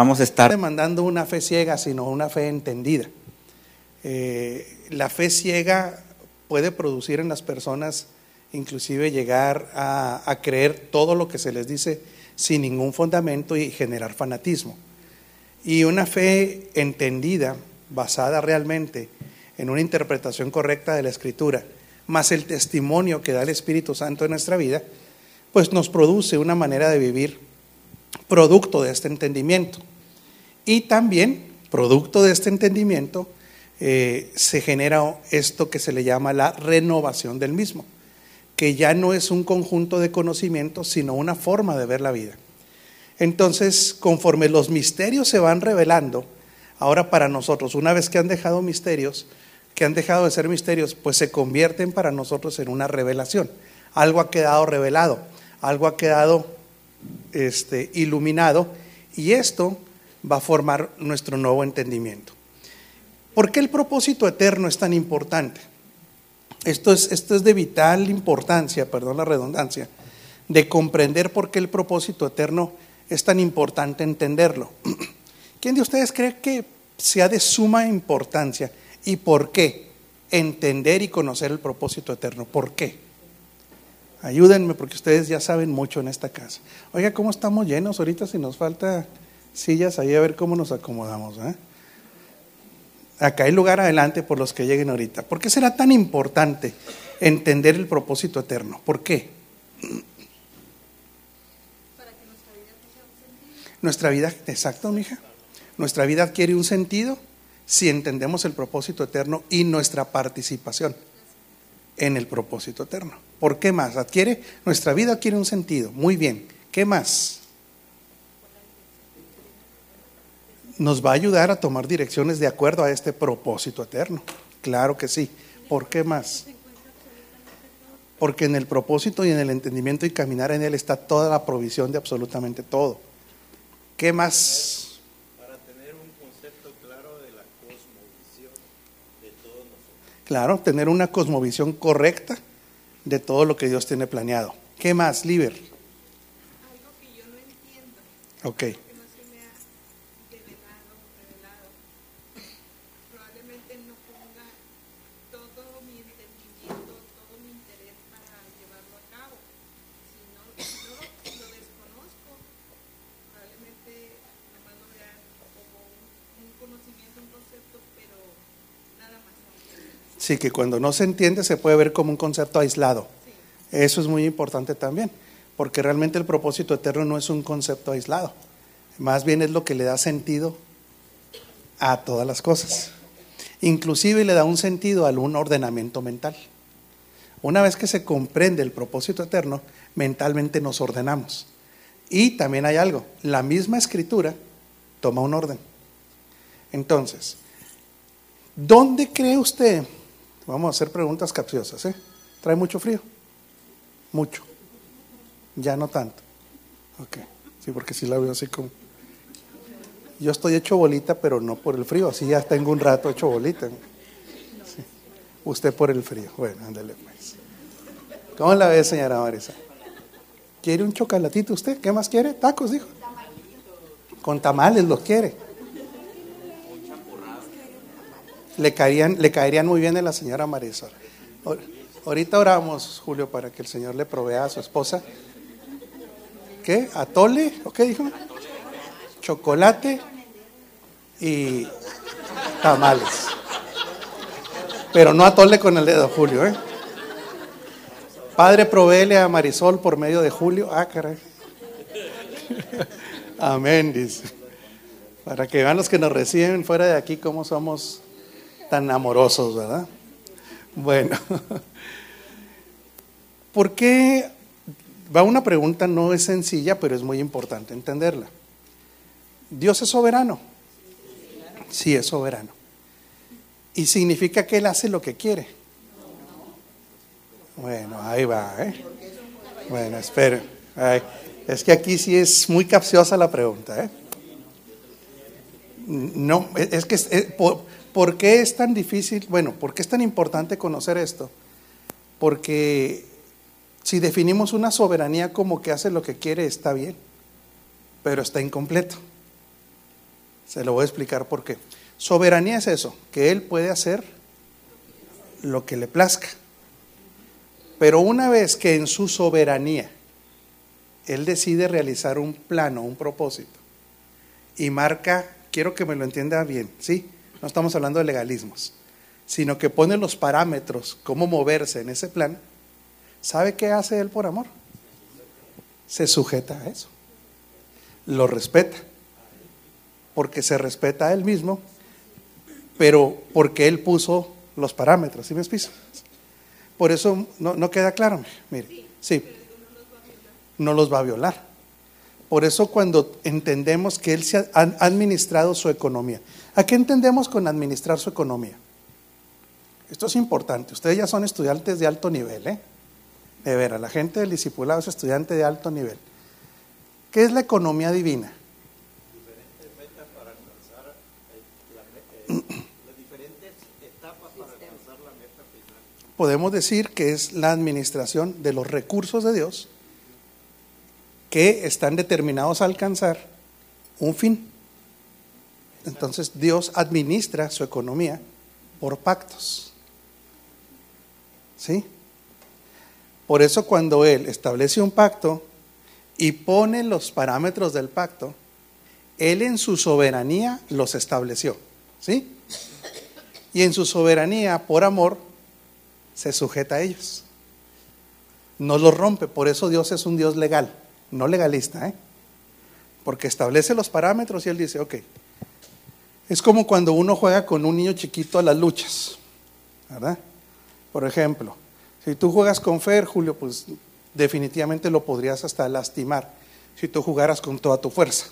Vamos a estar demandando una fe ciega, sino una fe entendida. Eh, la fe ciega puede producir en las personas inclusive llegar a, a, creer todo lo que se les dice sin ningún fundamento y generar fanatismo. Y una fe entendida, basada realmente en una interpretación correcta de la escritura, más el testimonio que da el Espíritu Santo en nuestra vida, pues nos produce una manera de vivir producto de este entendimiento. Y también, producto de este entendimiento, eh, se genera esto que se le llama la renovación del mismo, que ya no es un conjunto de conocimientos, sino una forma de ver la vida. Entonces, conforme los misterios se van revelando, ahora para nosotros, una vez que han dejado misterios, que han dejado de ser misterios, pues se convierten para nosotros en una revelación. Algo ha quedado revelado, algo ha quedado este, iluminado y esto va a formar nuestro nuevo entendimiento. ¿Por qué el propósito eterno es tan importante? Esto es, esto es de vital importancia, perdón la redundancia, de comprender por qué el propósito eterno es tan importante entenderlo. ¿Quién de ustedes cree que sea de suma importancia y por qué entender y conocer el propósito eterno? ¿Por qué? Ayúdenme porque ustedes ya saben mucho en esta casa. Oiga, ¿cómo estamos llenos ahorita si nos falta sillas ahí a ver cómo nos acomodamos? ¿eh? Acá hay lugar adelante por los que lleguen ahorita. ¿Por qué será tan importante entender el propósito eterno? ¿Por qué? Para que nuestra vida exacto, mija. Nuestra vida adquiere un sentido si entendemos el propósito eterno y nuestra participación en el propósito eterno. ¿Por qué más? Adquiere, nuestra vida adquiere un sentido. Muy bien. ¿Qué más? Nos va a ayudar a tomar direcciones de acuerdo a este propósito eterno. Claro que sí. ¿Por qué más? Porque en el propósito y en el entendimiento y caminar en él está toda la provisión de absolutamente todo. ¿Qué más? Para tener un concepto claro de la cosmovisión de todos nosotros. Claro, tener una cosmovisión correcta de todo lo que Dios tiene planeado. ¿Qué más, Liber? Algo que yo no entiendo, Ok. Sí, que cuando no se entiende se puede ver como un concepto aislado. Eso es muy importante también, porque realmente el propósito eterno no es un concepto aislado, más bien es lo que le da sentido a todas las cosas. Inclusive le da un sentido a un ordenamiento mental. Una vez que se comprende el propósito eterno, mentalmente nos ordenamos. Y también hay algo, la misma escritura toma un orden. Entonces, ¿dónde cree usted? Vamos a hacer preguntas capciosas, ¿eh? ¿Trae mucho frío? Mucho. Ya no tanto. Ok. Sí, porque sí la veo así como. Yo estoy hecho bolita, pero no por el frío. Así ya tengo un rato hecho bolita. Usted por el frío. Bueno, ándale pues. ¿Cómo la ve, señora Marisa? ¿Quiere un chocolatito usted? ¿Qué más quiere? Tacos, dijo. Con tamales los quiere. Le caerían, le caerían muy bien a la señora Marisol. Ahor- Ahorita oramos, Julio, para que el Señor le provea a su esposa. ¿Qué? ¿Atole? ¿O qué dijo? Chocolate y tamales. Pero no atole con el dedo, Julio, ¿eh? Padre, proveele a Marisol por medio de Julio. Ah, caray. Amén, dice. Para que vean los que nos reciben fuera de aquí cómo somos tan amorosos, ¿verdad? Bueno, ¿por qué? Va una pregunta, no es sencilla, pero es muy importante entenderla. ¿Dios es soberano? Sí, es soberano. ¿Y significa que Él hace lo que quiere? Bueno, ahí va, ¿eh? Bueno, espere. Ay, es que aquí sí es muy capciosa la pregunta, ¿eh? No, es que, es- por, ¿por qué es tan difícil? Bueno, ¿por qué es tan importante conocer esto? Porque si definimos una soberanía como que hace lo que quiere, está bien, pero está incompleto. Se lo voy a explicar por qué. Soberanía es eso, que Él puede hacer lo que le plazca. Pero una vez que en su soberanía Él decide realizar un plano, un propósito, y marca, quiero que me lo entienda bien, ¿sí? No estamos hablando de legalismos, sino que pone los parámetros, cómo moverse en ese plan, ¿sabe qué hace Él por amor? Se sujeta a eso. Lo respeta. Porque se respeta a Él mismo, pero porque Él puso los parámetros, ¿sí me explico? Por eso no, no queda claro, mire, sí, no los va a violar. Por eso cuando entendemos que Él se ha administrado su economía, ¿a qué entendemos con administrar su economía? Esto es importante, ustedes ya son estudiantes de alto nivel, ¿eh? De veras, la gente del discipulado es estudiante de alto nivel. ¿Qué es la economía divina? podemos decir que es la administración de los recursos de Dios que están determinados a alcanzar un fin. Entonces Dios administra su economía por pactos. ¿Sí? Por eso cuando Él establece un pacto y pone los parámetros del pacto, Él en su soberanía los estableció. ¿Sí? Y en su soberanía, por amor, se sujeta a ellos. No los rompe, por eso Dios es un Dios legal, no legalista, ¿eh? Porque establece los parámetros y Él dice, ok. Es como cuando uno juega con un niño chiquito a las luchas, ¿verdad? Por ejemplo, si tú juegas con Fer, Julio, pues definitivamente lo podrías hasta lastimar si tú jugaras con toda tu fuerza,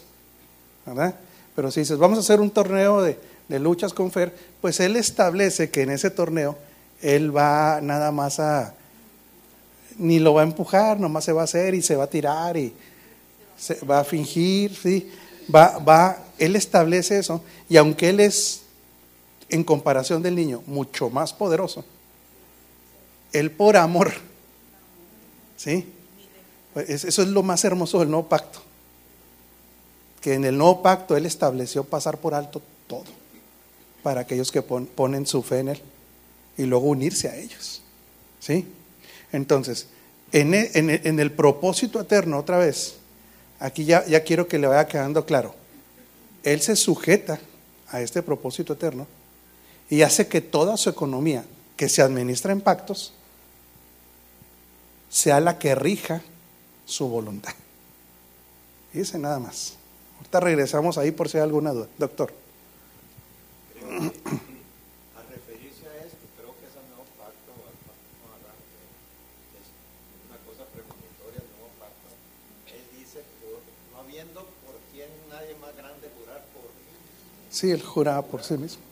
¿verdad? Pero si dices, vamos a hacer un torneo de, de luchas con Fer, pues él establece que en ese torneo él va nada más a, ni lo va a empujar, nomás se va a hacer y se va a tirar y se va a fingir, ¿sí? Va, va, él establece eso y aunque él es, en comparación del niño, mucho más poderoso, él por amor, ¿sí? Es- eso es lo más hermoso del nuevo pacto, que en el nuevo pacto él estableció pasar por alto todo para aquellos que pon- ponen su fe en él y luego unirse a ellos, ¿sí? Entonces, en e- e- en el propósito eterno, otra vez, Aquí ya, ya quiero que le vaya quedando claro. Él se sujeta a este propósito eterno y hace que toda su economía, que se administra en pactos, sea la que rija su voluntad. Dice nada más. Ahorita regresamos ahí por si hay alguna duda. Doctor. A referirse a esto, creo que ese nuevo pacto, al pacto con Abraham, que es una cosa premonitoria del nuevo pacto, él dice, por- no habiendo por quien nadie más grande jurar por mí, Sí, él juraba por sí mismo.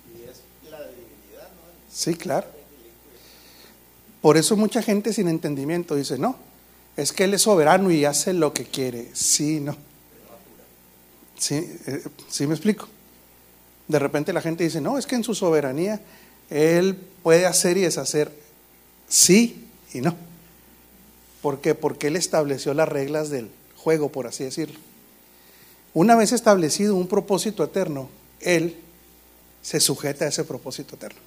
Sí, claro. Por eso mucha gente sin entendimiento dice, no, es que Él es soberano y hace lo que quiere. Sí, no. Sí, eh, sí me explico. De repente la gente dice, no, es que en su soberanía Él puede hacer y deshacer. Sí y no. ¿Por qué? Porque Él estableció las reglas del juego, por así decirlo. Una vez establecido un propósito eterno, Él se sujeta a ese propósito eterno.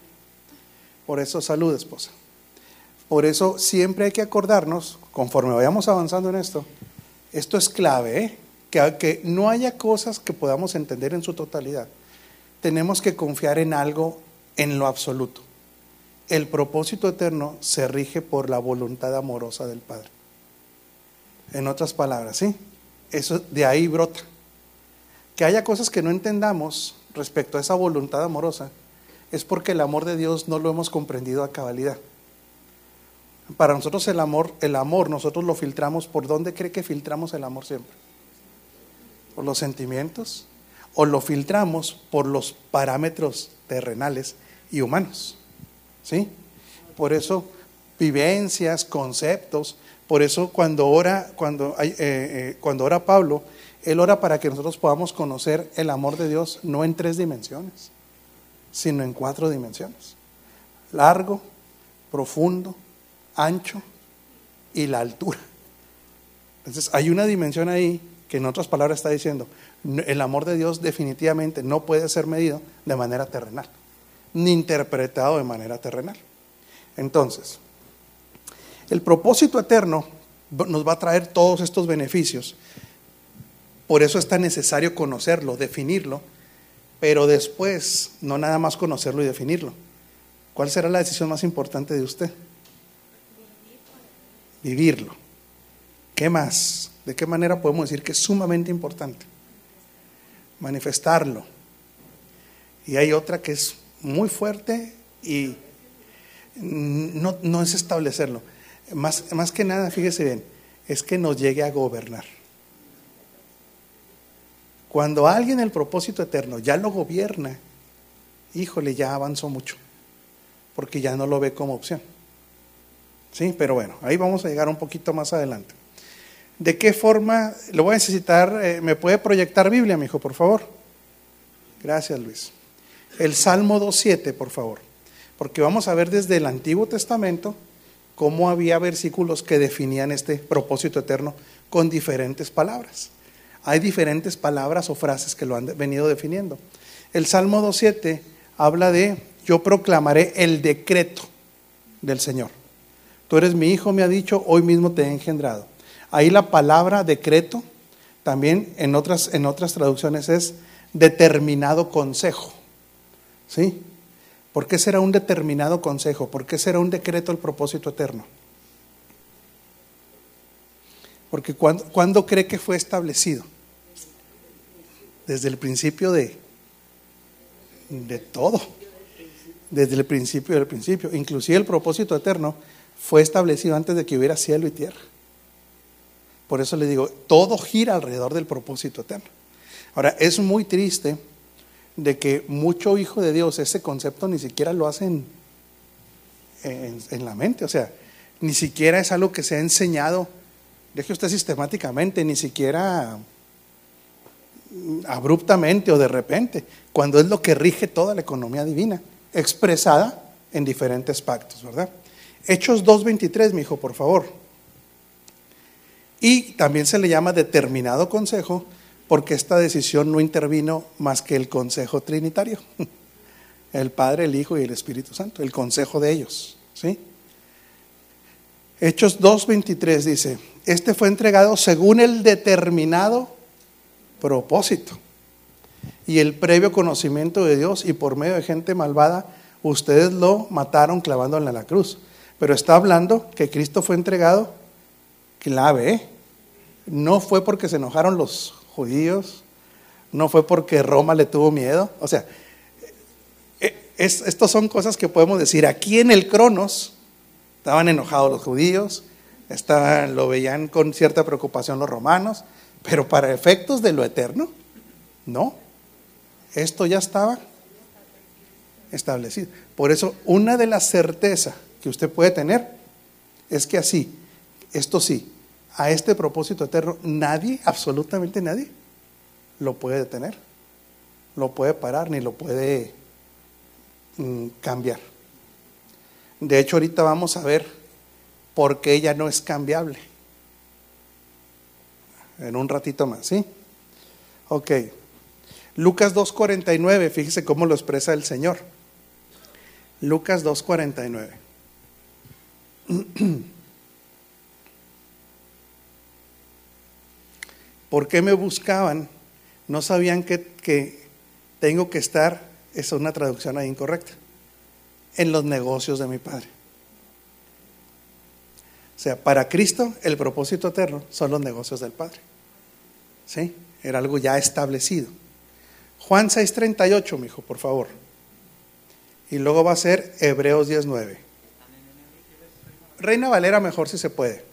Por eso, salud, esposa. Por eso siempre hay que acordarnos, conforme vayamos avanzando en esto, esto es clave, ¿eh? que, que no haya cosas que podamos entender en su totalidad. Tenemos que confiar en algo en lo absoluto. El propósito eterno se rige por la voluntad amorosa del Padre. En otras palabras, ¿sí? Eso de ahí brota. Que haya cosas que no entendamos respecto a esa voluntad amorosa es porque el amor de Dios no lo hemos comprendido a cabalidad. Para nosotros el amor, el amor nosotros lo filtramos por dónde cree que filtramos el amor siempre. Por los sentimientos o lo filtramos por los parámetros terrenales y humanos. ¿Sí? Por eso vivencias, conceptos, por eso cuando ora, cuando, eh, eh, cuando ora Pablo, él ora para que nosotros podamos conocer el amor de Dios no en tres dimensiones, sino en cuatro dimensiones. Largo, profundo, ancho y la altura. Entonces hay una dimensión ahí que en otras palabras está diciendo, "No- el amor de Dios definitivamente no puede ser medido de manera terrenal, ni interpretado de manera terrenal. Entonces, el propósito eterno nos va a traer todos estos beneficios. Por eso es tan necesario conocerlo, definirlo, pero después no nada más conocerlo y definirlo. ¿Cuál será la decisión más importante de usted? Vivirlo. ¿Qué más? ¿De qué manera podemos decir que es sumamente importante? Manifestarlo. Y hay otra que es muy fuerte y no, no es establecerlo. Más, más que nada, fíjese bien, es que nos llegue a gobernar. Cuando alguien el propósito eterno ya lo gobierna, híjole, ya avanzó mucho, porque ya no lo ve como opción. Sí, pero bueno, ahí vamos a llegar un poquito más adelante. ¿De qué forma? Lo voy a necesitar, eh, ¿me puede proyectar Biblia, mi hijo, por favor? Gracias, Luis. El Salmo 2.7, por favor. Porque vamos a ver desde el Antiguo Testamento cómo había versículos que definían este propósito eterno con diferentes palabras. Hay diferentes palabras o frases que lo han venido definiendo. El Salmo 2.7 habla de, yo proclamaré el decreto del Señor. Tú eres mi hijo, me ha dicho, hoy mismo te he engendrado. Ahí la palabra decreto, también en otras, en otras traducciones es determinado consejo. ¿Sí? ¿Por qué será un determinado consejo? ¿Por qué será un decreto el propósito eterno? Porque cuando, ¿cuándo cree que fue establecido? Desde el principio de, de todo. Desde el principio del principio. Inclusive el propósito eterno fue establecido antes de que hubiera cielo y tierra. Por eso le digo, todo gira alrededor del propósito eterno. Ahora, es muy triste de que mucho hijo de Dios ese concepto ni siquiera lo hacen en, en, la mente, o sea, ni siquiera es algo que se ha enseñado, deje usted sistemáticamente, ni siquiera abruptamente o de repente, cuando es lo que rige toda la economía divina, expresada en diferentes pactos, ¿verdad? Hechos 2.23, mi hijo, por favor. Y también se le llama determinado consejo porque esta decisión no intervino más que el consejo trinitario, el Padre, el Hijo y el Espíritu Santo, el consejo de ellos. ¿sí? Hechos 2.23 dice, este fue entregado según el determinado propósito y el previo conocimiento de Dios y por medio de gente malvada, ustedes lo mataron clavándole a la cruz. Pero está hablando que Cristo fue entregado clave, ¿eh? no fue porque se enojaron los judíos, no fue porque Roma le tuvo miedo, o sea, es, estas son cosas que podemos decir. Aquí en el Cronos estaban enojados los judíos, estaban, lo veían con cierta preocupación los romanos, pero para efectos de lo eterno, no, esto ya estaba establecido. Por eso, una de las certezas que usted puede tener es que así, esto sí, a este propósito eterno, nadie, absolutamente nadie, lo puede detener, lo puede parar, ni lo puede mm, cambiar. De hecho, ahorita vamos a ver por qué ella no es cambiable. En un ratito más, ¿sí? Ok. Lucas 2.49, fíjese cómo lo expresa el Señor. Lucas 2.49. ¿Por qué me buscaban? No sabían que, que, tengo que estar, es una traducción ahí incorrecta, en los negocios de mi Padre. O sea, para Cristo el propósito eterno son los negocios del Padre. ¿Sí? Era algo ya establecido. Juan 6:38, mi hijo, por favor. Y luego va a ser Hebreos 19. Reina Valera mejor si se puede.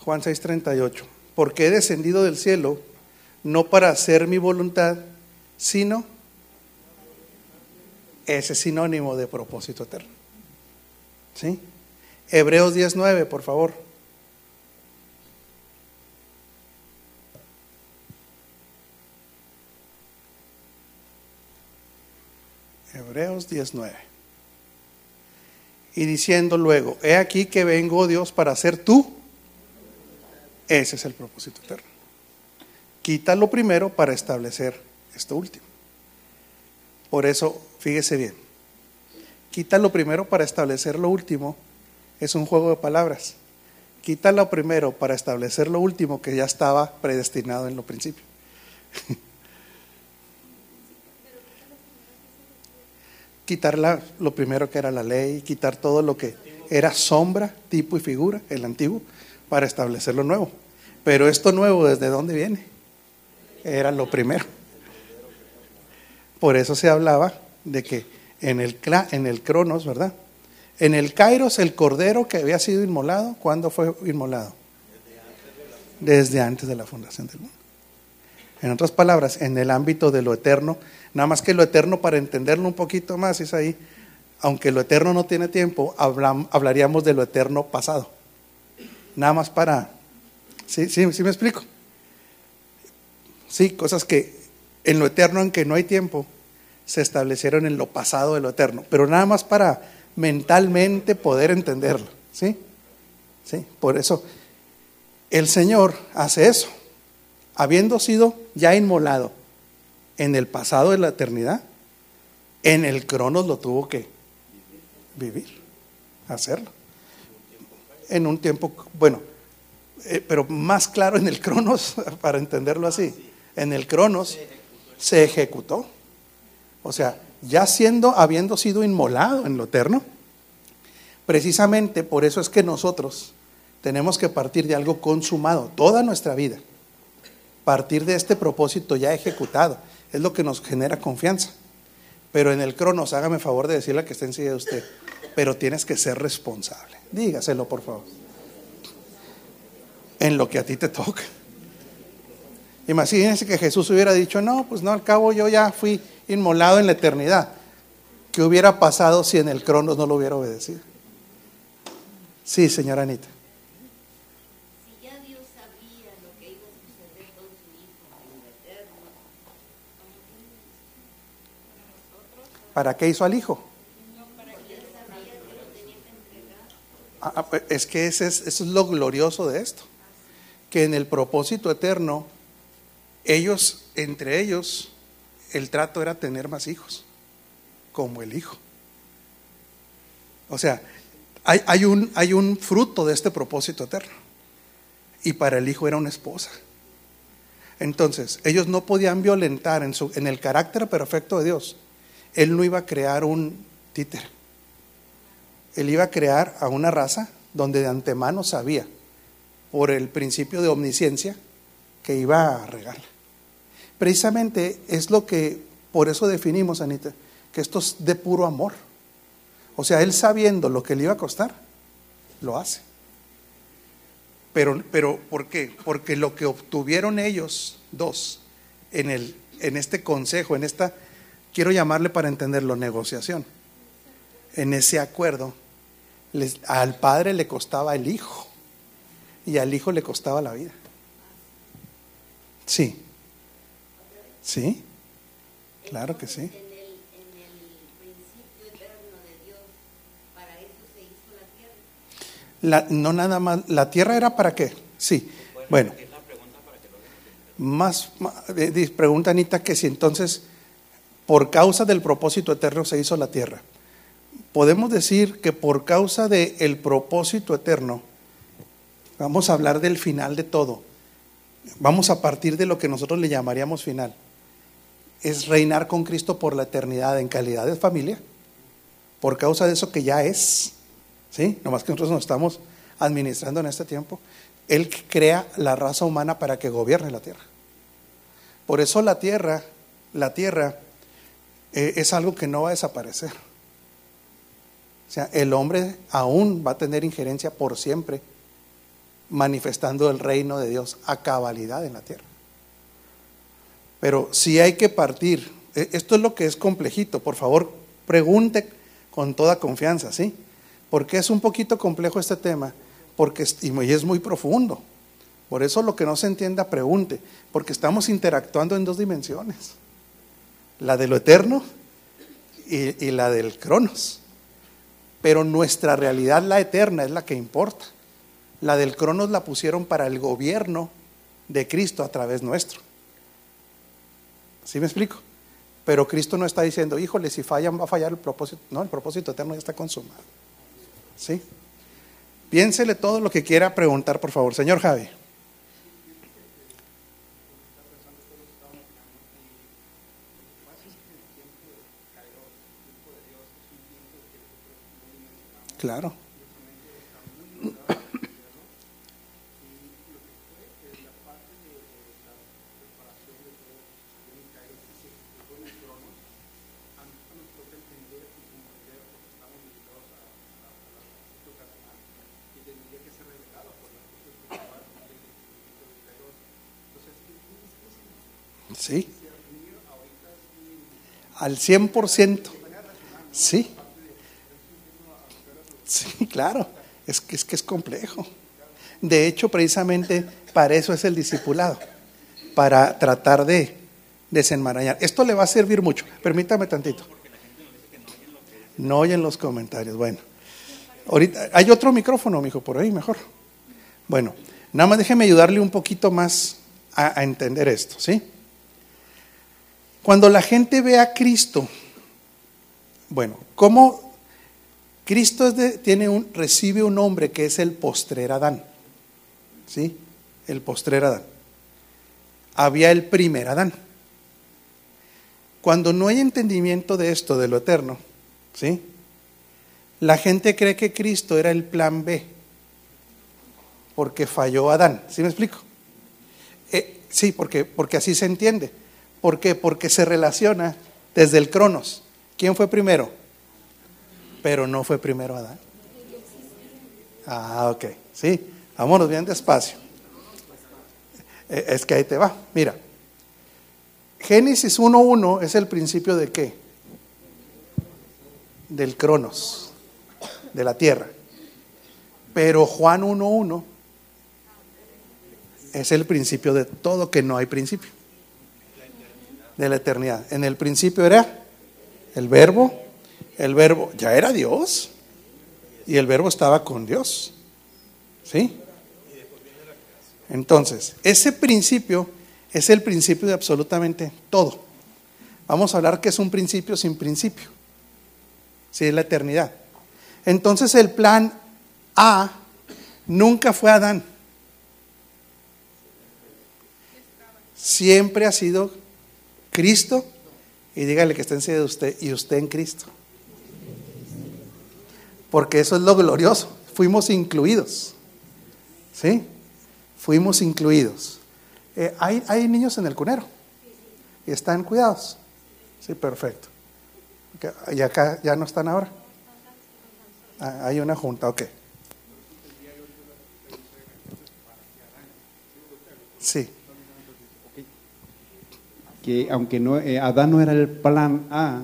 Juan 6:38. Porque he descendido del cielo no para hacer mi voluntad, sino ese sinónimo de propósito eterno. ¿Sí? Hebreos 19, por favor. Hebreos 19. Y diciendo luego, he aquí que vengo Dios para ser tú. Ese es el propósito eterno. Quita lo primero para establecer esto último. Por eso, fíjese bien, quita lo primero para establecer lo último, es un juego de palabras. Quita lo primero para establecer lo último que ya estaba predestinado en lo principio. quitar la- lo primero que era la ley, quitar todo lo que era sombra, tipo y figura, el antiguo, para establecer lo nuevo. Pero esto nuevo, ¿desde dónde viene? Era lo primero. Por eso se hablaba de que en el, en el Cronos, ¿verdad? En el Kairos, el cordero que había sido inmolado, ¿cuándo fue inmolado? Desde antes de la fundación del mundo. En otras palabras, en el ámbito de lo eterno, nada más que lo eterno para entenderlo un poquito más, es ahí, aunque lo eterno no tiene tiempo, hablaríamos de lo eterno pasado. Nada más para, ¿sí, sí, sí me explico? Sí, cosas que en lo eterno, aunque no hay tiempo, se establecieron en lo pasado de lo eterno, pero nada más para mentalmente poder entenderlo, ¿sí? Sí, por eso el Señor hace eso habiendo sido ya inmolado en el pasado de la eternidad, en el cronos lo tuvo que vivir, hacerlo. En un tiempo, bueno, eh, pero más claro en el cronos, para entenderlo así, en el cronos se ejecutó. O sea, ya siendo, habiendo sido inmolado en lo eterno, precisamente por eso es que nosotros tenemos que partir de algo consumado toda nuestra vida partir de este propósito ya ejecutado. Es lo que nos genera confianza. Pero en el cronos, hágame favor de decirle que está enseguida de usted, pero tienes que ser responsable. Dígaselo, por favor. En lo que a ti te toca. Imagínense que Jesús hubiera dicho, no, pues no, al cabo yo ya fui inmolado en la eternidad. ¿Qué hubiera pasado si en el cronos no lo hubiera obedecido? Sí, señora Anita. Si ya Dios sabía lo que iba a suceder con su Hijo en lo eterno, ¿cómo nosotros? ¿Para qué hizo al Hijo? Ah, ah, pues, Es que ese es, eso es lo glorioso de esto. Que en el propósito eterno, ellos, entre ellos, el trato era tener más hijos, como el Hijo. O sea, hay, un, fruto de este propósito eterno. Y para el Hijo era una esposa. Entonces, ellos no podían violentar en, su, en el carácter perfecto de Dios. Él no iba a crear un títere. Él iba a crear a una raza donde de antemano sabía, por el principio de omnisciencia, que iba a regarla. Precisamente es lo que, por eso definimos, Anita, que esto es de puro amor. O sea, él sabiendo lo que le iba a costar, lo hace. Pero, pero ¿por qué? Porque lo que obtuvieron ellos dos en, el, en este consejo, en esta, quiero llamarle para entenderlo, negociación, en ese acuerdo, al padre le costaba el hijo y al hijo le costaba la vida. Sí. Sí. Claro que sí. En el, en el principio eterno de Dios, para eso se hizo la no nada más, la tierra era para qué? Sí. Bueno. Más, de- de- pregunta Anita que si entonces por causa del propósito eterno se hizo la tierra. Podemos decir que por causa del propósito eterno, vamos a hablar del final de todo. Vamos a partir de lo que nosotros le llamaríamos final. Es reinar con Cristo por la eternidad en calidad de familia, por causa de eso que ya es. ¿Sí? Nomás que nosotros nos estamos administrando en este tiempo. Él crea la raza humana para que gobierne la tierra. Por eso la tierra, la tierra eh, es algo que no va a desaparecer. O sea, el hombre aún va a tener injerencia por siempre, manifestando el reino de Dios a cabalidad en la tierra. Pero si hay que partir, eh, esto es lo que es complejito, por favor, pregunte con toda confianza, ¿sí? Porque es un poquito complejo este tema, porque y es muy profundo. Por eso lo que no se entienda, pregunte, porque estamos interactuando en dos dimensiones, la de lo eterno y la del cronos. pero nuestra realidad, la eterna, es la que importa. La del Cronos la pusieron para el gobierno de Cristo a través nuestro. ¿Sí me explico? Pero Cristo no está diciendo, híjole, si fallan va a fallar el propósito. No, el propósito eterno ya está consumado. ¿Sí? Piénsele todo lo que quiera preguntar, por favor. Señor Javi. Claro. Sí. Al 100%. Sí. Sí, claro. Es que, es que es complejo. De hecho, precisamente para eso es el discipulado. Para tratar de desenmarañar. Esto le va a servir mucho. Permítame tantito. No oyen los comentarios. Bueno. Ahorita, hay otro micrófono, mijo, por ahí mejor. Bueno, nada más déjeme ayudarle un poquito más a, a entender esto, ¿sí? Cuando la gente ve a Cristo, bueno, ¿cómo Cristo tiene un, recibe un nombre que es el postrer Adán? ¿Sí? El postrer Adán. Había el primer Adán. Cuando no hay entendimiento de esto, de lo eterno, ¿sí? La gente cree que Cristo era el plan B, porque falló Adán. ¿Sí me explico? Eh, sí, porque, porque así se entiende. ¿Por qué? Porque se relaciona desde el Cronos. ¿Quién fue primero? Pero no fue primero Adán. Ah, ok. Sí, vámonos bien despacio. Eh, Es que ahí te va. Mira, Génesis 1.1 es el principio de qué? Del Cronos, de la tierra. Pero Juan 1.1 es el principio de todo, que no hay principio. De la eternidad. En el principio era el verbo, el verbo ya era Dios y el verbo estaba con Dios. ¿Sí? Entonces, ese principio es el principio de absolutamente todo. Vamos a hablar que es un principio sin principio. Sí, es la eternidad. Entonces el plan A nunca fue Adán. Siempre ha sido Cristo y dígale que está en de usted y usted en Cristo. Porque eso es lo glorioso. Fuimos incluidos. ¿Sí? Fuimos incluidos. Eh, hay, hay niños en el cunero. Y están cuidados. Sí, perfecto. ¿Y acá ya no están ahora? Ah, hay una junta, ok. Sí, que aunque no, eh, Adán no era el plan A,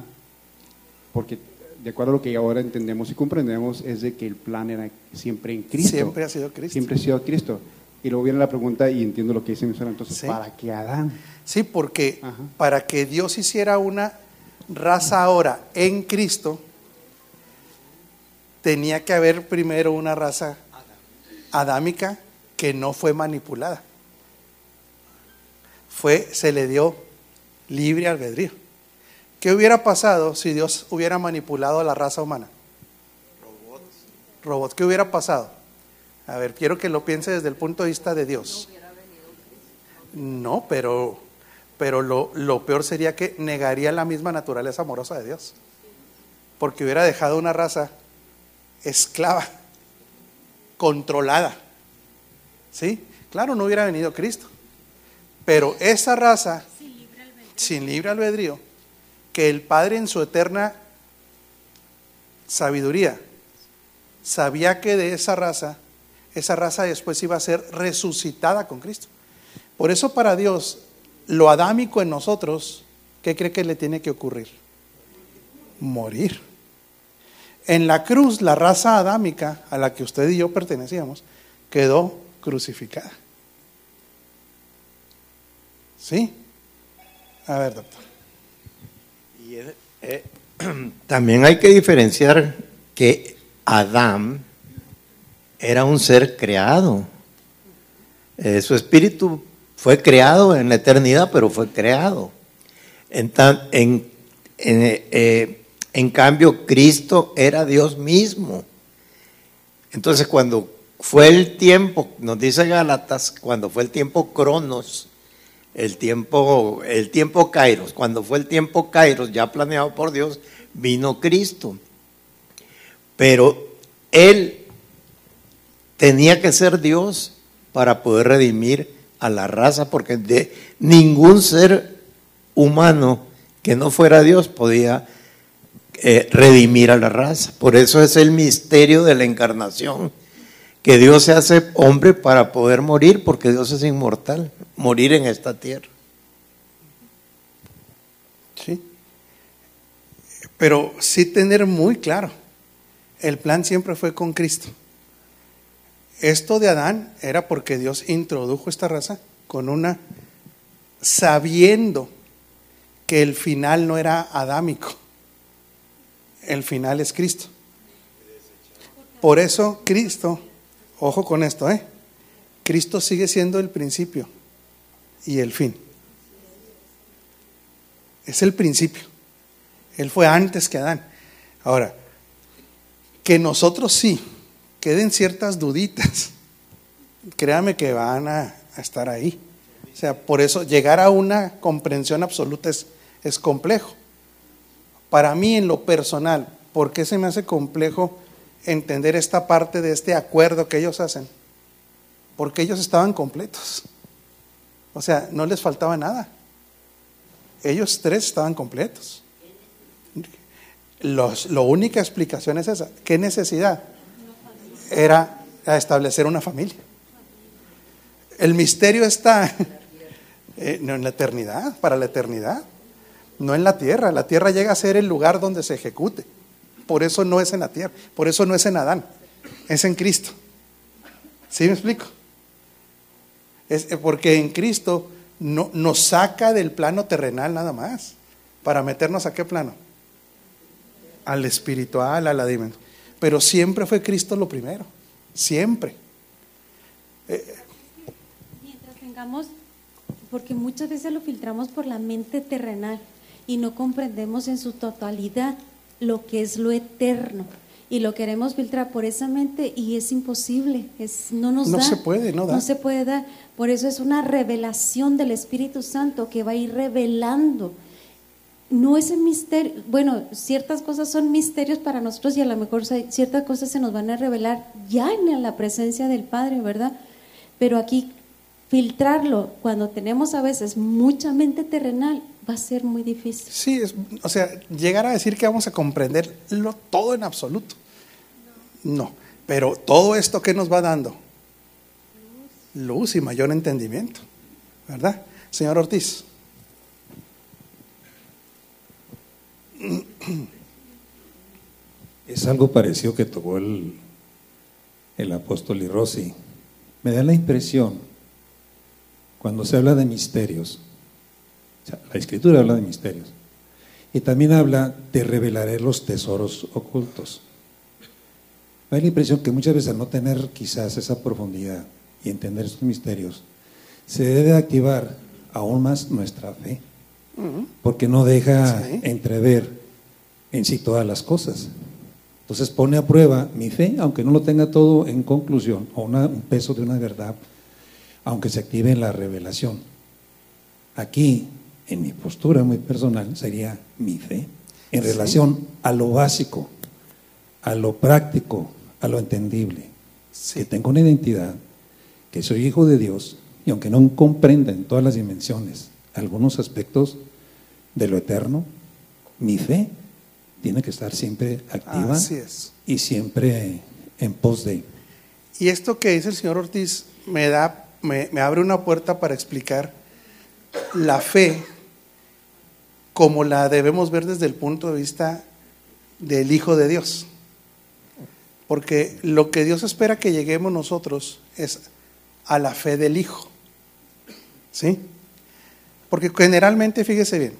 porque de acuerdo a lo que ahora entendemos y comprendemos, es de que el plan era siempre en Cristo. siempre ha sido Cristo. Siempre ha sido Cristo. Y luego viene la pregunta, y entiendo lo que dice mi entonces, Sí. ¿para qué Adán? Sí, porque Ajá. para que Dios hiciera una raza ahora en Cristo, tenía que haber primero una raza adámica que no fue manipulada. Fue, se le dio libre albedrío. ¿Qué hubiera pasado si Dios hubiera manipulado a la raza humana? Robots. ¿Qué hubiera pasado? A ver, quiero que lo piense desde el punto de vista de Dios. No, pero, pero lo, lo peor sería que negaría la misma naturaleza amorosa de Dios. Porque hubiera dejado una raza esclava, controlada. ¿Sí? Claro, no hubiera venido Cristo. Pero esa raza, sin libre albedrío, que el Padre en su eterna sabiduría sabía que de esa raza, esa raza después iba a ser resucitada con Cristo. Por eso para Dios, lo adámico en nosotros, ¿qué cree que le tiene que ocurrir? Morir. En la cruz, la raza adámica a la que usted y yo pertenecíamos, quedó crucificada. ¿Sí? A ver, doctor. Y eh, también hay que diferenciar que Adán era un ser creado. Eh, su espíritu fue creado en la eternidad, pero fue creado. En, tan- en- eh, cambio, Cristo era Dios mismo. Entonces, cuando fue el tiempo, nos dice Gálatas, cuando fue el tiempo Cronos, el tiempo, el tiempo Kairos, cuando fue el tiempo Kairos, ya planeado por Dios, vino Cristo. Pero Él tenía que ser Dios para poder redimir a la raza, porque de ningún ser humano que no fuera Dios podía eh, redimir a la raza. Por eso es el misterio de la encarnación, que Dios se hace hombre para poder morir, porque Dios es inmortal, morir en esta tierra. Sí. Pero sí tener muy claro, el plan siempre fue con Cristo. Esto de Adán era porque Dios introdujo esta raza con una, sabiendo que el final no era adámico, el final es Cristo. Por eso Cristo, ojo con esto, ¿eh? Cristo sigue siendo el principio y el fin. Es el principio. Él fue antes que Adán. Ahora, que nosotros sí, queden ciertas duditas, créame que van a, estar ahí. O sea, por eso llegar a una comprensión absoluta es, es complejo. Para mí en lo personal, ¿por qué se me hace complejo entender esta parte de este acuerdo que ellos hacen? Porque ellos estaban completos. O sea, no les faltaba nada. Ellos tres estaban completos. Los, la única explicación es esa. ¿Qué necesidad? Era establecer una familia. El misterio está eh, en la eternidad, para la eternidad, no en la tierra. La tierra llega a ser el lugar donde se ejecute. Por eso no es en la tierra, por eso no es en Adán, es en Cristo. ¿Sí me explico? Es eh, porque en Cristo no, nos saca del plano terrenal nada más, para meternos a qué plano? Al espiritual, a la dimensión. Pero siempre fue Cristo lo primero, siempre. Mientras tengamos, porque muchas veces lo filtramos por la mente terrenal y no comprendemos en su totalidad lo que es lo eterno. Y lo queremos filtrar por esa mente y es imposible, es, no nos No da. se puede, no da. No se puede dar. Por eso es una revelación del Espíritu Santo que va a ir revelando. No es el misterio, bueno, ciertas cosas son misterios para nosotros y a lo mejor ciertas cosas se nos van a revelar ya en la presencia del Padre, ¿verdad? Pero aquí filtrarlo cuando tenemos a veces mucha mente terrenal va a ser muy difícil. Sí, es- o sea, llegar a decir que vamos a comprenderlo todo en absoluto. No, pero todo esto que nos va dando, luz y mayor entendimiento, ¿verdad? Señor Ortiz. Es algo parecido que tocó el, el apóstol y Rossi. Me da la impresión, cuando se habla de misterios, o sea, la escritura habla de misterios, y también habla de revelaré los tesoros ocultos. Me da la impresión que muchas veces al no tener quizás esa profundidad y entender estos misterios, se debe activar aún más nuestra fe, porque no deja Sí. entrever en sí todas las cosas. Entonces pone a prueba mi fe, aunque no lo tenga todo en conclusión, o una- un peso de una verdad, aunque se active en la revelación. Aquí, en mi postura muy personal, sería mi fe, en Sí. relación a lo básico, a lo práctico, a lo entendible. Sí. Que tengo una identidad, que soy hijo de Dios, y aunque no comprenda en todas las dimensiones algunos aspectos de lo eterno, mi fe tiene que estar siempre activa Así es. y siempre en pos de. Y esto que dice el señor Ortiz me da, me, me abre una puerta para explicar la fe como la debemos ver desde el punto de vista del Hijo de Dios. Porque lo que Dios espera que lleguemos nosotros es a la fe del Hijo. ¿Sí? Porque generalmente, fíjese bien,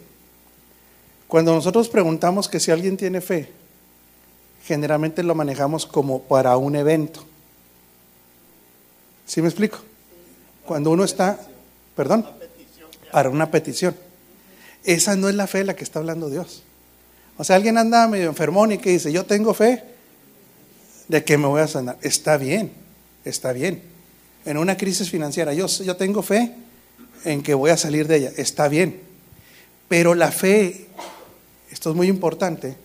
cuando nosotros preguntamos que si alguien tiene fe, generalmente lo manejamos como para un evento. ¿Sí me explico? Cuando uno está, perdón, para una petición. Esa no es la fe de la que está hablando Dios. O sea, alguien anda medio enfermón y que dice, yo tengo fe de que me voy a sanar. Está bien, está bien. En una crisis financiera, yo, yo tengo fe en que voy a salir de ella. Está bien. Pero la fe, esto es muy importante,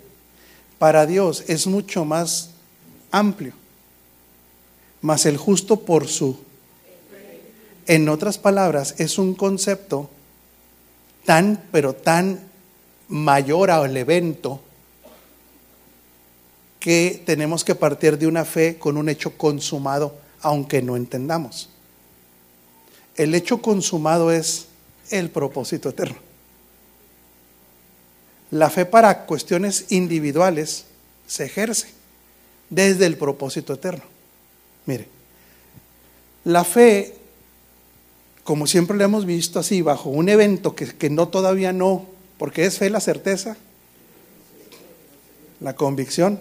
para Dios es mucho más amplio. Más el justo por su. En otras palabras, es un concepto tan, pero tan mayor al evento que tenemos que partir de una fe con un hecho consumado, aunque no entendamos. El hecho consumado es el propósito eterno. La fe para cuestiones individuales se ejerce desde el propósito eterno. Mire, la fe, como siempre lo hemos visto así, bajo un evento que, que no todavía no, porque es fe la certeza, la convicción.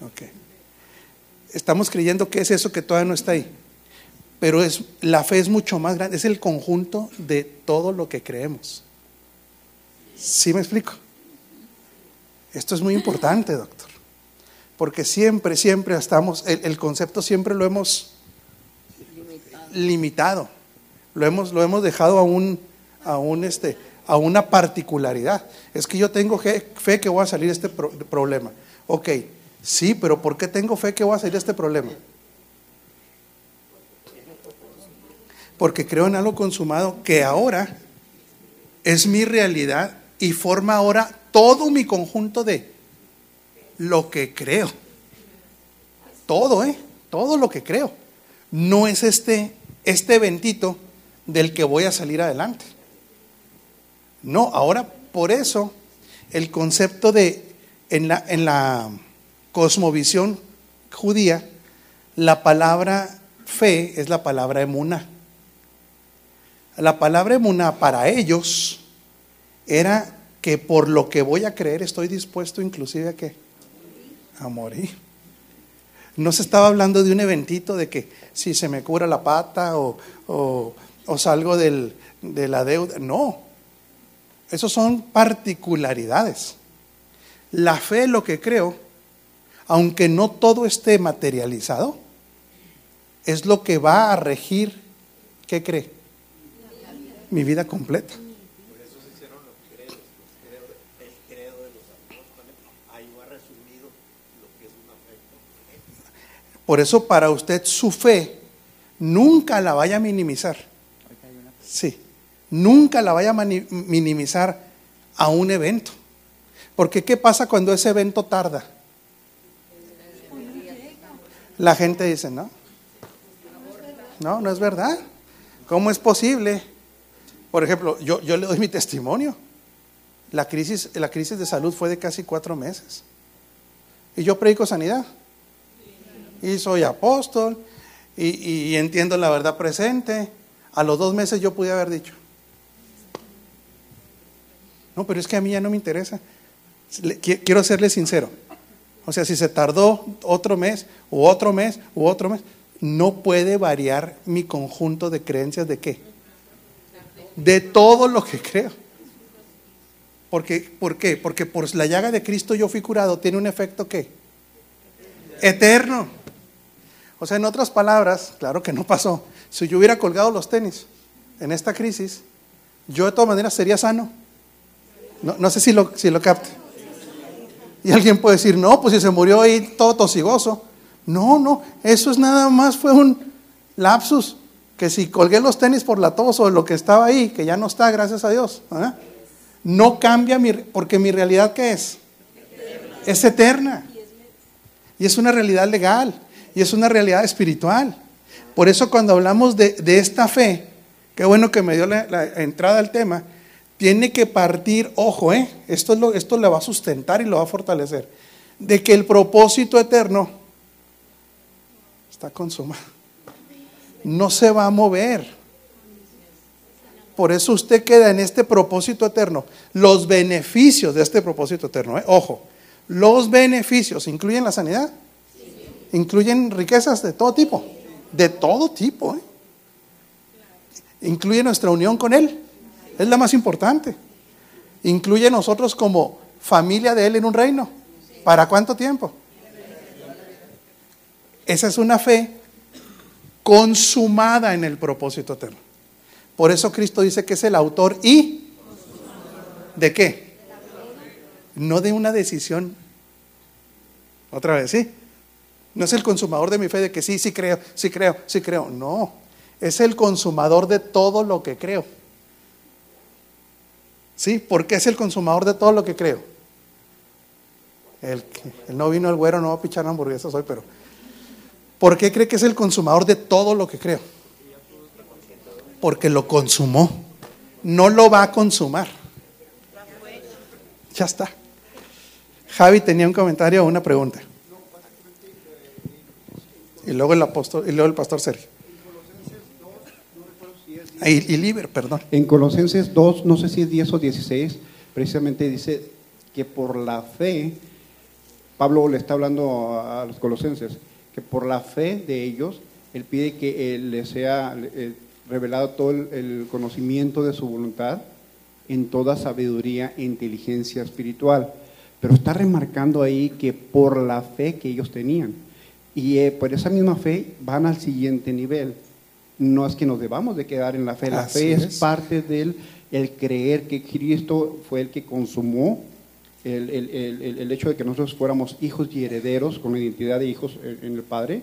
Ok. Estamos creyendo que es eso que todavía no está ahí. Pero es, la fe es mucho más grande, es el conjunto de todo lo que creemos. ¿Sí me explico? Esto es muy importante, doctor. Porque siempre, siempre estamos, el concepto siempre lo hemos limitado. Lo hemos, lo hemos dejado a un, a un este, a una particularidad. Es que yo tengo fe, que voy a salir de este pro- problema. Ok, sí, pero ¿por qué tengo fe que voy a salir de este problema? Porque creo en algo consumado que ahora es mi realidad y forma ahora todo mi conjunto de lo que creo. Todo, ¿eh? Todo lo que creo. No es este, este eventito del que voy a salir adelante. No, ahora por eso el concepto de, en la, en la cosmovisión judía, la palabra fe es la palabra emuna. La palabra emuna para ellos era que por lo que voy a creer estoy dispuesto inclusive a qué? A morir. No se estaba hablando de un eventito de que si se me cura la pata o, o- o salgo del- de la deuda. No, esos son particularidades. La fe, lo que creo, aunque no todo esté materializado, es lo que va a regir, ¿qué cree? Mi vida completa. Por eso se hicieron los credos, los credos, el credo de los apóstoles. Ahí va resumido lo que es una fe. Por eso para usted su fe nunca la vaya a minimizar. Sí, nunca la vaya a minimizar a un evento. Porque ¿qué pasa cuando ese evento tarda? La gente dice, no, no, no es verdad. ¿Cómo es posible? Por ejemplo, yo, yo le doy mi testimonio. La crisis, la crisis de salud fue de casi cuatro meses. Y yo predico sanidad y soy apóstol y, y entiendo la verdad presente. A los dos meses yo pude haber dicho, no, pero es que a mí ya no me interesa. Quiero serle sincero. O sea, si se tardó otro mes, u otro mes, u otro mes, no puede variar mi conjunto de creencias de qué? De todo lo que creo. Porque, ¿Por qué? Porque por la llaga de Cristo yo fui curado. Tiene un efecto qué? Eterno. O sea, en otras palabras, claro que no pasó. Si yo hubiera colgado los tenis en esta crisis, yo de todas maneras sería sano. No, no sé si lo, si lo capte. Y alguien puede decir, no, pues si se murió ahí todo tosigoso. No, no, eso es nada más, fue un lapsus. Que si colgué los tenis por la tos o lo que estaba ahí, que ya no está, gracias a Dios. No cambia mi, porque mi realidad, ¿qué es? Es eterna. Y es una realidad legal. Y es una realidad espiritual. Por eso cuando hablamos de, de esta fe, qué bueno que me dio la, entrada al tema, tiene que partir, ojo, ¿eh? esto, es lo, esto le va a sustentar y lo va a fortalecer, de que el propósito eterno está consumado. No se va a mover. Por eso usted queda en este propósito eterno. Los beneficios de este propósito eterno, ¿eh? ojo, Los beneficios, ¿incluyen la sanidad? ¿Incluyen riquezas de todo tipo? De todo tipo. ¿eh? ¿Incluye nuestra unión con Él? Es la más importante. ¿Incluye nosotros como familia de Él en un reino? ¿Para cuánto tiempo? Esa es una fe consumada en el propósito eterno. Por eso Cristo dice que es el autor y ¿de qué? No de una decisión. Otra vez, ¿sí? No es el consumador de mi fe de que sí, sí creo, sí creo, sí creo. No, es el consumador de todo lo que creo. ¿Sí? ¿Por qué es el consumador de todo lo que creo? El, el no vino el güero, no va a pichar hamburguesas hoy, pero ¿por qué cree que es el consumador de todo lo que creo? Porque lo consumó. No lo va a consumar. Ya está. Javi tenía un comentario o una pregunta. Y luego el apóstol, y luego el pastor Sergio. Y, y Liber, perdón. En Colosenses 2, no sé si es 10 o 16, precisamente dice que por la fe, Pablo le está hablando a los colosenses, que por la fe de ellos, él pide que él le sea eh, revelado todo el, el conocimiento de su voluntad en toda sabiduría e inteligencia espiritual. Pero está remarcando ahí que por la fe que ellos tenían. Y eh, por esa misma fe van al siguiente nivel. No es que nos debamos de quedar en la fe. La Así fe es, es. parte del el creer que Cristo fue el que consumó el, el- el- el- hecho de que nosotros fuéramos hijos y herederos con la identidad de hijos en en el Padre.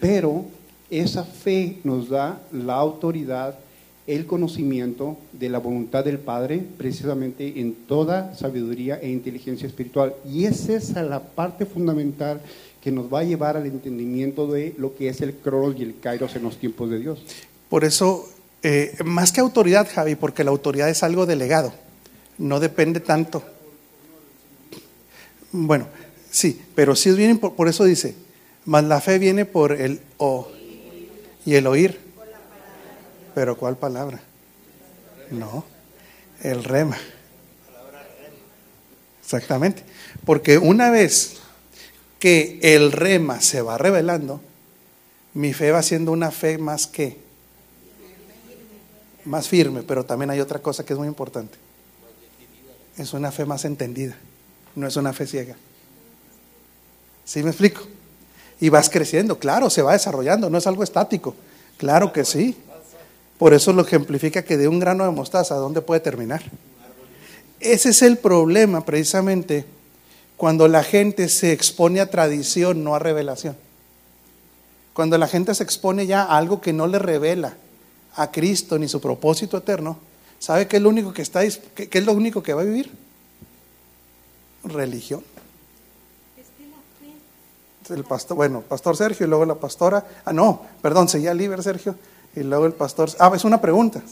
Pero esa fe nos da la autoridad, el conocimiento de la voluntad del Padre, precisamente en toda sabiduría e inteligencia espiritual. Y es esa la parte fundamental que nos va a llevar al entendimiento de lo que es el cronos y el kairos en los tiempos de Dios. Por eso, eh, más que autoridad, Javi, porque la autoridad es algo delegado, no depende tanto. Bueno, sí, pero sí es bien, impor- por eso dice, más la fe viene por el o y el oír. Pero ¿cuál palabra? No, el rema. Exactamente, porque una vez que el rema se va revelando, mi fe va siendo una fe más que más firme, pero también hay otra cosa que es muy importante. Es una fe más entendida, no es una fe ciega. ¿Sí me explico? Y vas creciendo, claro, se va desarrollando, no es algo estático. Claro que sí. Por eso lo ejemplifica que de un grano de mostaza, ¿a dónde puede terminar? Ese es el problema precisamente cuando la gente se expone a tradición, no a revelación. Cuando la gente se expone ya a algo que no le revela a Cristo ni su propósito eterno, ¿sabe qué es lo único que está qué, qué es lo único que va a vivir? Religión. El pastor, bueno, pastor Sergio y luego la pastora. Ah, no, perdón, seguía Liber Sergio y luego el pastor. Ah, es una pregunta.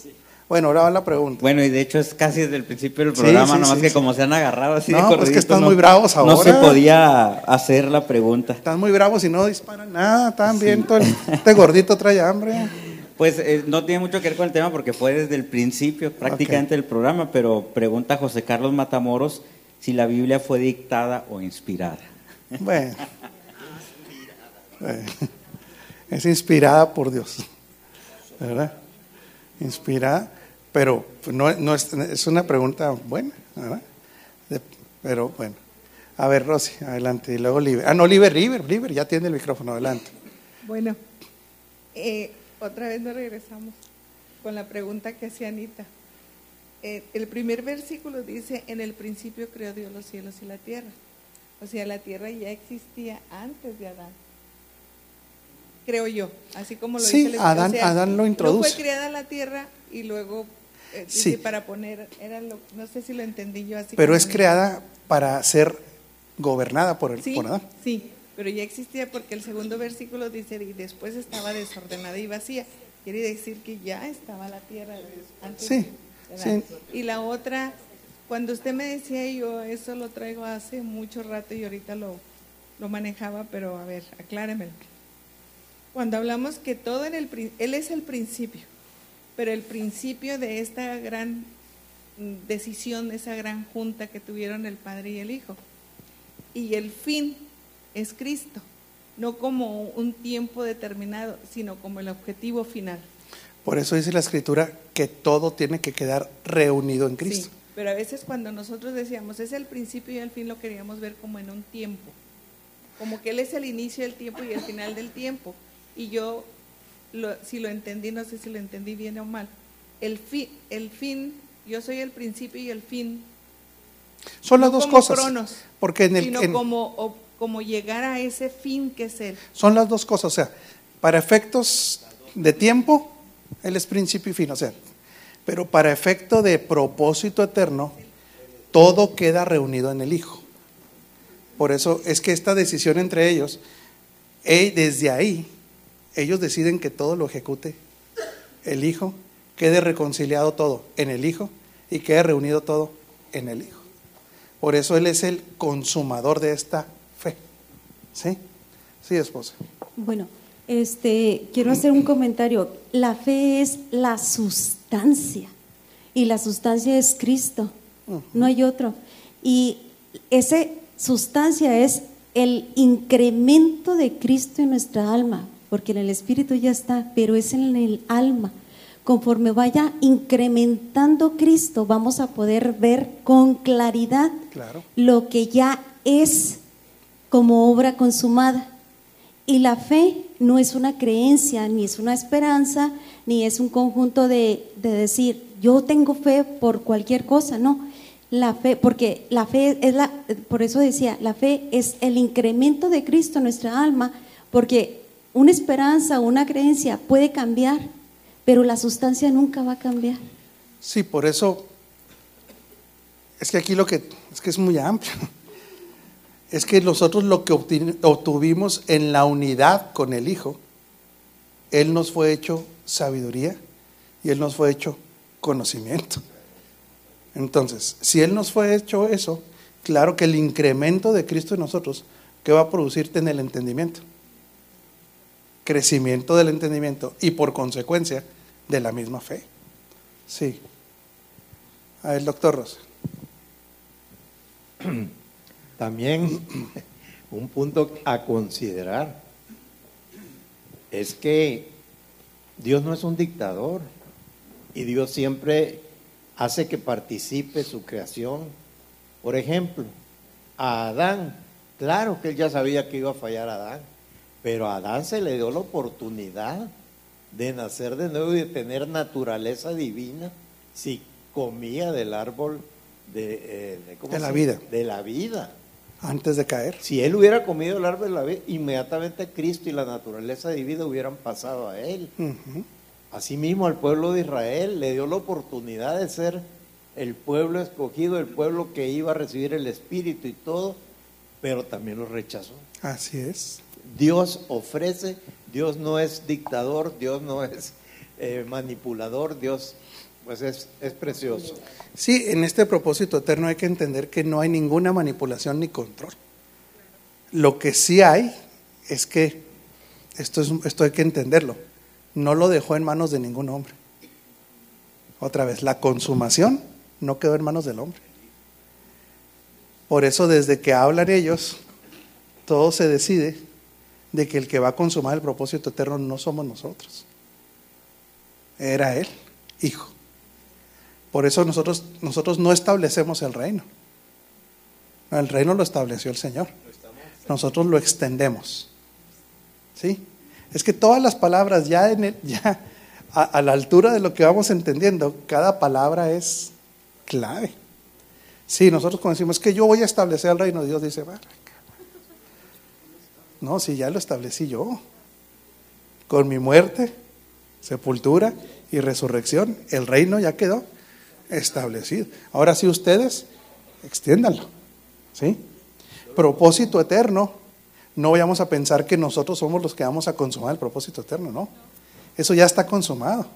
Bueno, ahora va la pregunta. Bueno, y de hecho es casi desde el principio del programa, sí, nomás sí, que sí. como se han agarrado así No, de pues que corridito, están no- muy bravos No se ahora. podía hacer la pregunta. Están muy bravos y no disparan nada, están bien. Todo el- este gordito trae hambre. Pues eh, no tiene mucho que ver con el tema porque fue desde el principio prácticamente del programa, pero pregunta José Carlos Matamoros si la Biblia fue dictada o inspirada. Bueno. Bueno. Es inspirada por Dios. ¿Verdad? Inspirada, pero no, no es, es una pregunta buena, ¿verdad? De- pero bueno. A ver, Rosy, adelante. Y luego Liber. Ah, no, Liber, Liber, Liber, ya tiene el micrófono, adelante. Bueno, eh, otra vez nos regresamos con la pregunta que hacía Anita. Eh, el primer versículo dice, en el principio creó Dios los cielos y la tierra. O sea, la tierra ya existía antes de Adán. Creo yo, así como lo Sí, dice el- Adán- o sea, Adán lo No introduce. fue creada la tierra y luego, eh, Sí. para poner, era lo, no sé si lo entendí yo así. Pero es creada para ser gobernada por, el, Sí, por Adán. sí, pero ya existía porque el segundo versículo dice, y después estaba desordenada y vacía. Quiere decir que ya estaba la tierra antes. Sí. Y la otra, cuando usted me decía, yo eso lo traigo hace mucho rato y ahorita lo, lo manejaba, pero a ver, acláremelo. Cuando hablamos que todo en el, Él es el principio, pero el principio de esta gran decisión, esa gran junta que tuvieron el Padre y el Hijo y el fin es Cristo, no como un tiempo determinado, sino como el objetivo final. Por eso dice la escritura que todo tiene que quedar reunido en Cristo. Sí, pero a veces cuando nosotros decíamos es el principio y el fin lo queríamos ver como en un tiempo, como que Él es el inicio del tiempo y el final del tiempo. Y yo, lo- si lo entendí, no sé si lo entendí bien o mal, el, fi- el fin, yo soy el principio y el fin, Son las no dos como cosas. Cronos, Porque en el, sino en- como, o- como llegar a ese fin que es Él. son las dos cosas. O sea, para efectos de tiempo, Él es principio y fin. O sea, pero para efecto de propósito eterno, todo queda reunido en el Hijo. Por eso es que esta decisión entre ellos, eh, desde ahí, ellos deciden que todo lo ejecute el Hijo, quede reconciliado todo en el Hijo y quede reunido todo en el Hijo. Por eso Él es el consumador de esta fe. ¿Sí? Sí, esposa. Bueno, este, quiero hacer un comentario. La fe es la sustancia y la sustancia es Cristo, no hay otro. Y esa sustancia es el incremento de Cristo en nuestra alma, porque en el Espíritu ya está, pero es en el alma. Conforme vaya incrementando Cristo, vamos a poder ver con claridad Claro. lo que ya es como obra consumada. Y la fe no es una creencia, ni es una esperanza, ni es un conjunto de, de decir, yo tengo fe por cualquier cosa, no. La fe, porque la fe es la, por eso decía, la fe es el incremento de Cristo en nuestra alma, porque una esperanza, una creencia puede cambiar, pero la sustancia nunca va a cambiar. Sí, por eso es que aquí lo que es que es muy amplio. Es que nosotros lo que obtuvimos en la unidad con el Hijo, Él nos fue hecho sabiduría y Él nos fue hecho conocimiento. Entonces, si Él nos fue hecho eso, claro que el incremento de Cristo en nosotros, ¿qué va a producirte en el entendimiento? Crecimiento del entendimiento y por consecuencia de la misma fe. Sí. A ver, doctor Rosa. También un punto a considerar es que Dios no es un dictador y Dios siempre hace que participe su creación. Por ejemplo, a Adán, claro que él ya sabía que iba a fallar Adán, pero a Adán se le dio la oportunidad de nacer de nuevo y de tener naturaleza divina si comía del árbol de, eh, ¿cómo De la vida. De la vida. Antes de caer. Si él hubiera comido el árbol de la vida, inmediatamente Cristo y la naturaleza divina hubieran pasado a él. Asimismo, al pueblo de Israel le dio la oportunidad de ser el pueblo escogido, el pueblo que iba a recibir el Espíritu y todo, pero también lo rechazó. Así es. Dios ofrece, Dios no es dictador, Dios no es eh, manipulador, Dios pues es, es precioso. Sí, en este propósito eterno hay que entender que no hay ninguna manipulación ni control. Lo que sí hay es que, esto, es, esto hay que entenderlo, no lo dejó en manos de ningún hombre. Otra vez, la consumación no quedó en manos del hombre. Por eso desde que hablan ellos, todo se decide de que el que va a consumar el propósito eterno no somos nosotros. Era Él, Hijo. Por eso nosotros, nosotros no establecemos el reino. No, el reino lo estableció el Señor. Nosotros lo extendemos. ¿Sí? Es que todas las palabras ya, en el- ya a, la altura de lo que vamos entendiendo, cada palabra es clave. Sí, nosotros cuando decimos que yo voy a establecer el reino, Dios dice, "Vale, no, si ya lo establecí yo. Con mi muerte, sepultura y resurrección, el reino ya quedó establecido. Ahora sí ustedes, extiéndanlo. ¿Sí? Propósito eterno. No vayamos a pensar que nosotros somos los que vamos a consumar el propósito eterno, no. Eso ya está consumado.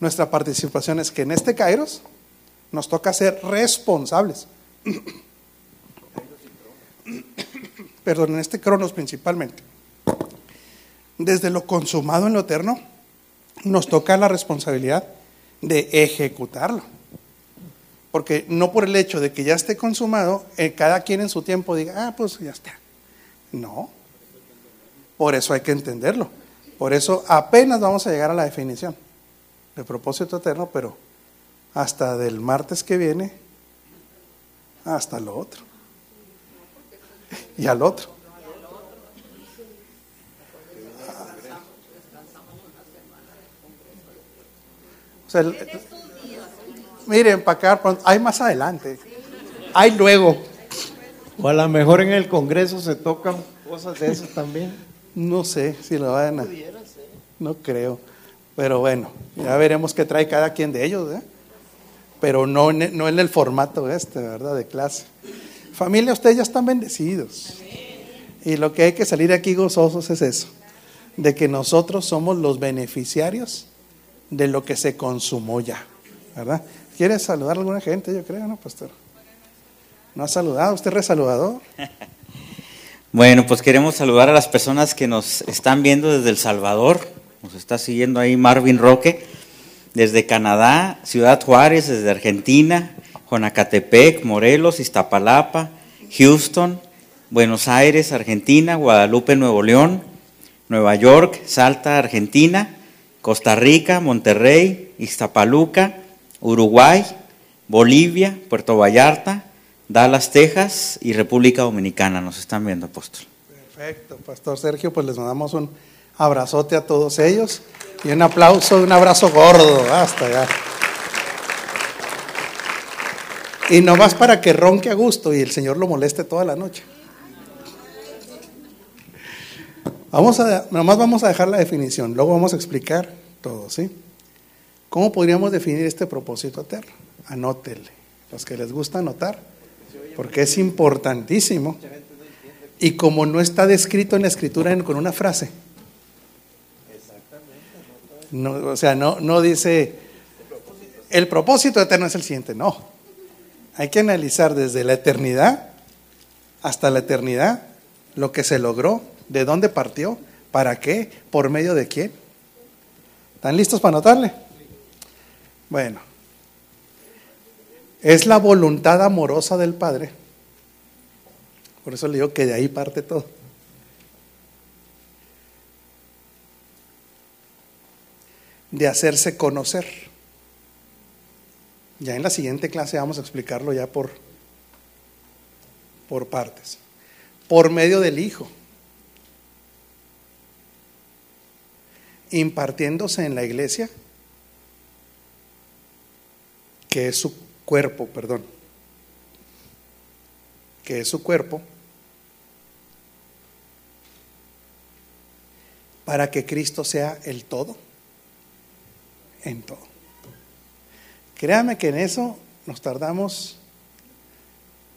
Nuestra participación es que en este Kairos nos toca ser responsables. Perdón, en este Cronos principalmente. Desde lo consumado en lo eterno, nos toca la responsabilidad de ejecutarlo. Porque no por el hecho de que ya esté consumado, eh, cada quien en su tiempo diga, ah, pues ya está. No. Por eso hay que entenderlo. Por eso apenas vamos a llegar a la definición de propósito eterno, pero hasta del martes que viene, hasta lo otro. Y al otro. O sea, miren, para acá, hay más adelante. Hay luego. O a lo mejor en el Congreso se tocan cosas de esas también. No sé si lo van a. No creo. Pero bueno, ya veremos qué trae cada quien de ellos, ¿eh? Pero no en, no en el formato este, ¿verdad? De clase. Familia, ustedes ya están bendecidos. Y lo que hay que salir aquí gozosos es eso, de que nosotros somos los beneficiarios de lo que se consumó ya, ¿verdad? ¿Quiere saludar a alguna gente? Yo creo, ¿no, pastor? ¿No ha saludado? ¿Usted es resaludador? Bueno, pues queremos saludar a las personas que nos están viendo desde El Salvador. Nos está siguiendo ahí Marvin Roque, desde Canadá, Ciudad Juárez, desde Argentina, Jonacatepec, Morelos, Iztapalapa, Houston, Buenos Aires, Argentina, Guadalupe, Nuevo León, Nueva York, Salta, Argentina, Costa Rica, Monterrey, Iztapaluca, Uruguay, Bolivia, Puerto Vallarta, Dallas, Texas y República Dominicana. Nos están viendo, apóstol. Perfecto, Pastor Sergio, pues les mandamos un abrazote a todos ellos y un aplauso, un abrazo gordo, hasta ya. Y nomás para que ronque a gusto y el Señor lo moleste toda la noche. Vamos a, nomás vamos a dejar la definición, luego vamos a explicar todo, ¿sí? ¿Cómo podríamos definir este propósito eterno? Anótele, los que les gusta anotar, porque es importantísimo. Y como no está descrito en la escritura con una frase. No, o sea, no, no dice, el propósito eterno es el siguiente, no. Hay que analizar desde la eternidad hasta la eternidad lo que se logró, de dónde partió, para qué, por medio de quién. ¿Están listos para anotarle? Bueno, es la voluntad amorosa del Padre por eso le digo que de ahí parte todo. De hacerse conocer. Ya en la siguiente clase vamos a explicarlo ya por, por partes. Por medio del Hijo. Impartiéndose en la iglesia, que es su cuerpo, perdón, que es su cuerpo, para que Cristo sea el todo, en todo. Créame que en eso nos tardamos,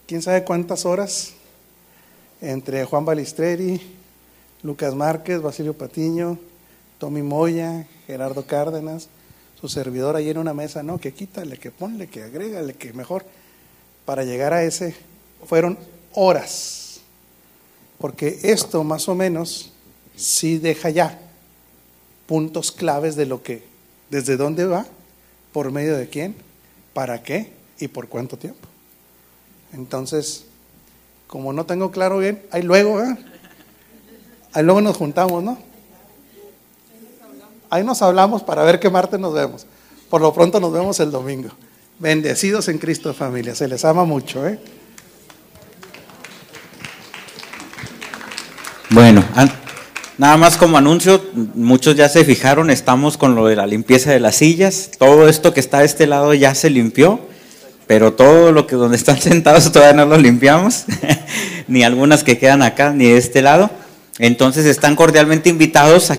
quién sabe cuántas horas, entre Juan Balistreri, Lucas Márquez, Basilio Patiño, Tommy Moya, Gerardo Cárdenas, su servidor ahí en una mesa, no, que quítale, que ponle, que agrégale, que mejor, para llegar a ese, fueron horas, porque esto más o menos sí deja ya puntos claves de lo que, desde dónde va, por medio de quién, para qué y por cuánto tiempo. Entonces, como no tengo claro bien, ahí luego, ¿eh? ahí luego nos juntamos, ¿no? Ahí nos hablamos para ver qué martes nos vemos. Por lo pronto nos vemos el domingo. Bendecidos en Cristo familia, se les ama mucho, ¿eh? Bueno, an- nada más como anuncio, muchos ya se fijaron, estamos con lo de la limpieza de las sillas, todo esto que está de este lado ya se limpió, pero todo lo que donde están sentados todavía no lo limpiamos, ni algunas que quedan acá, ni de este lado. Entonces están cordialmente invitados a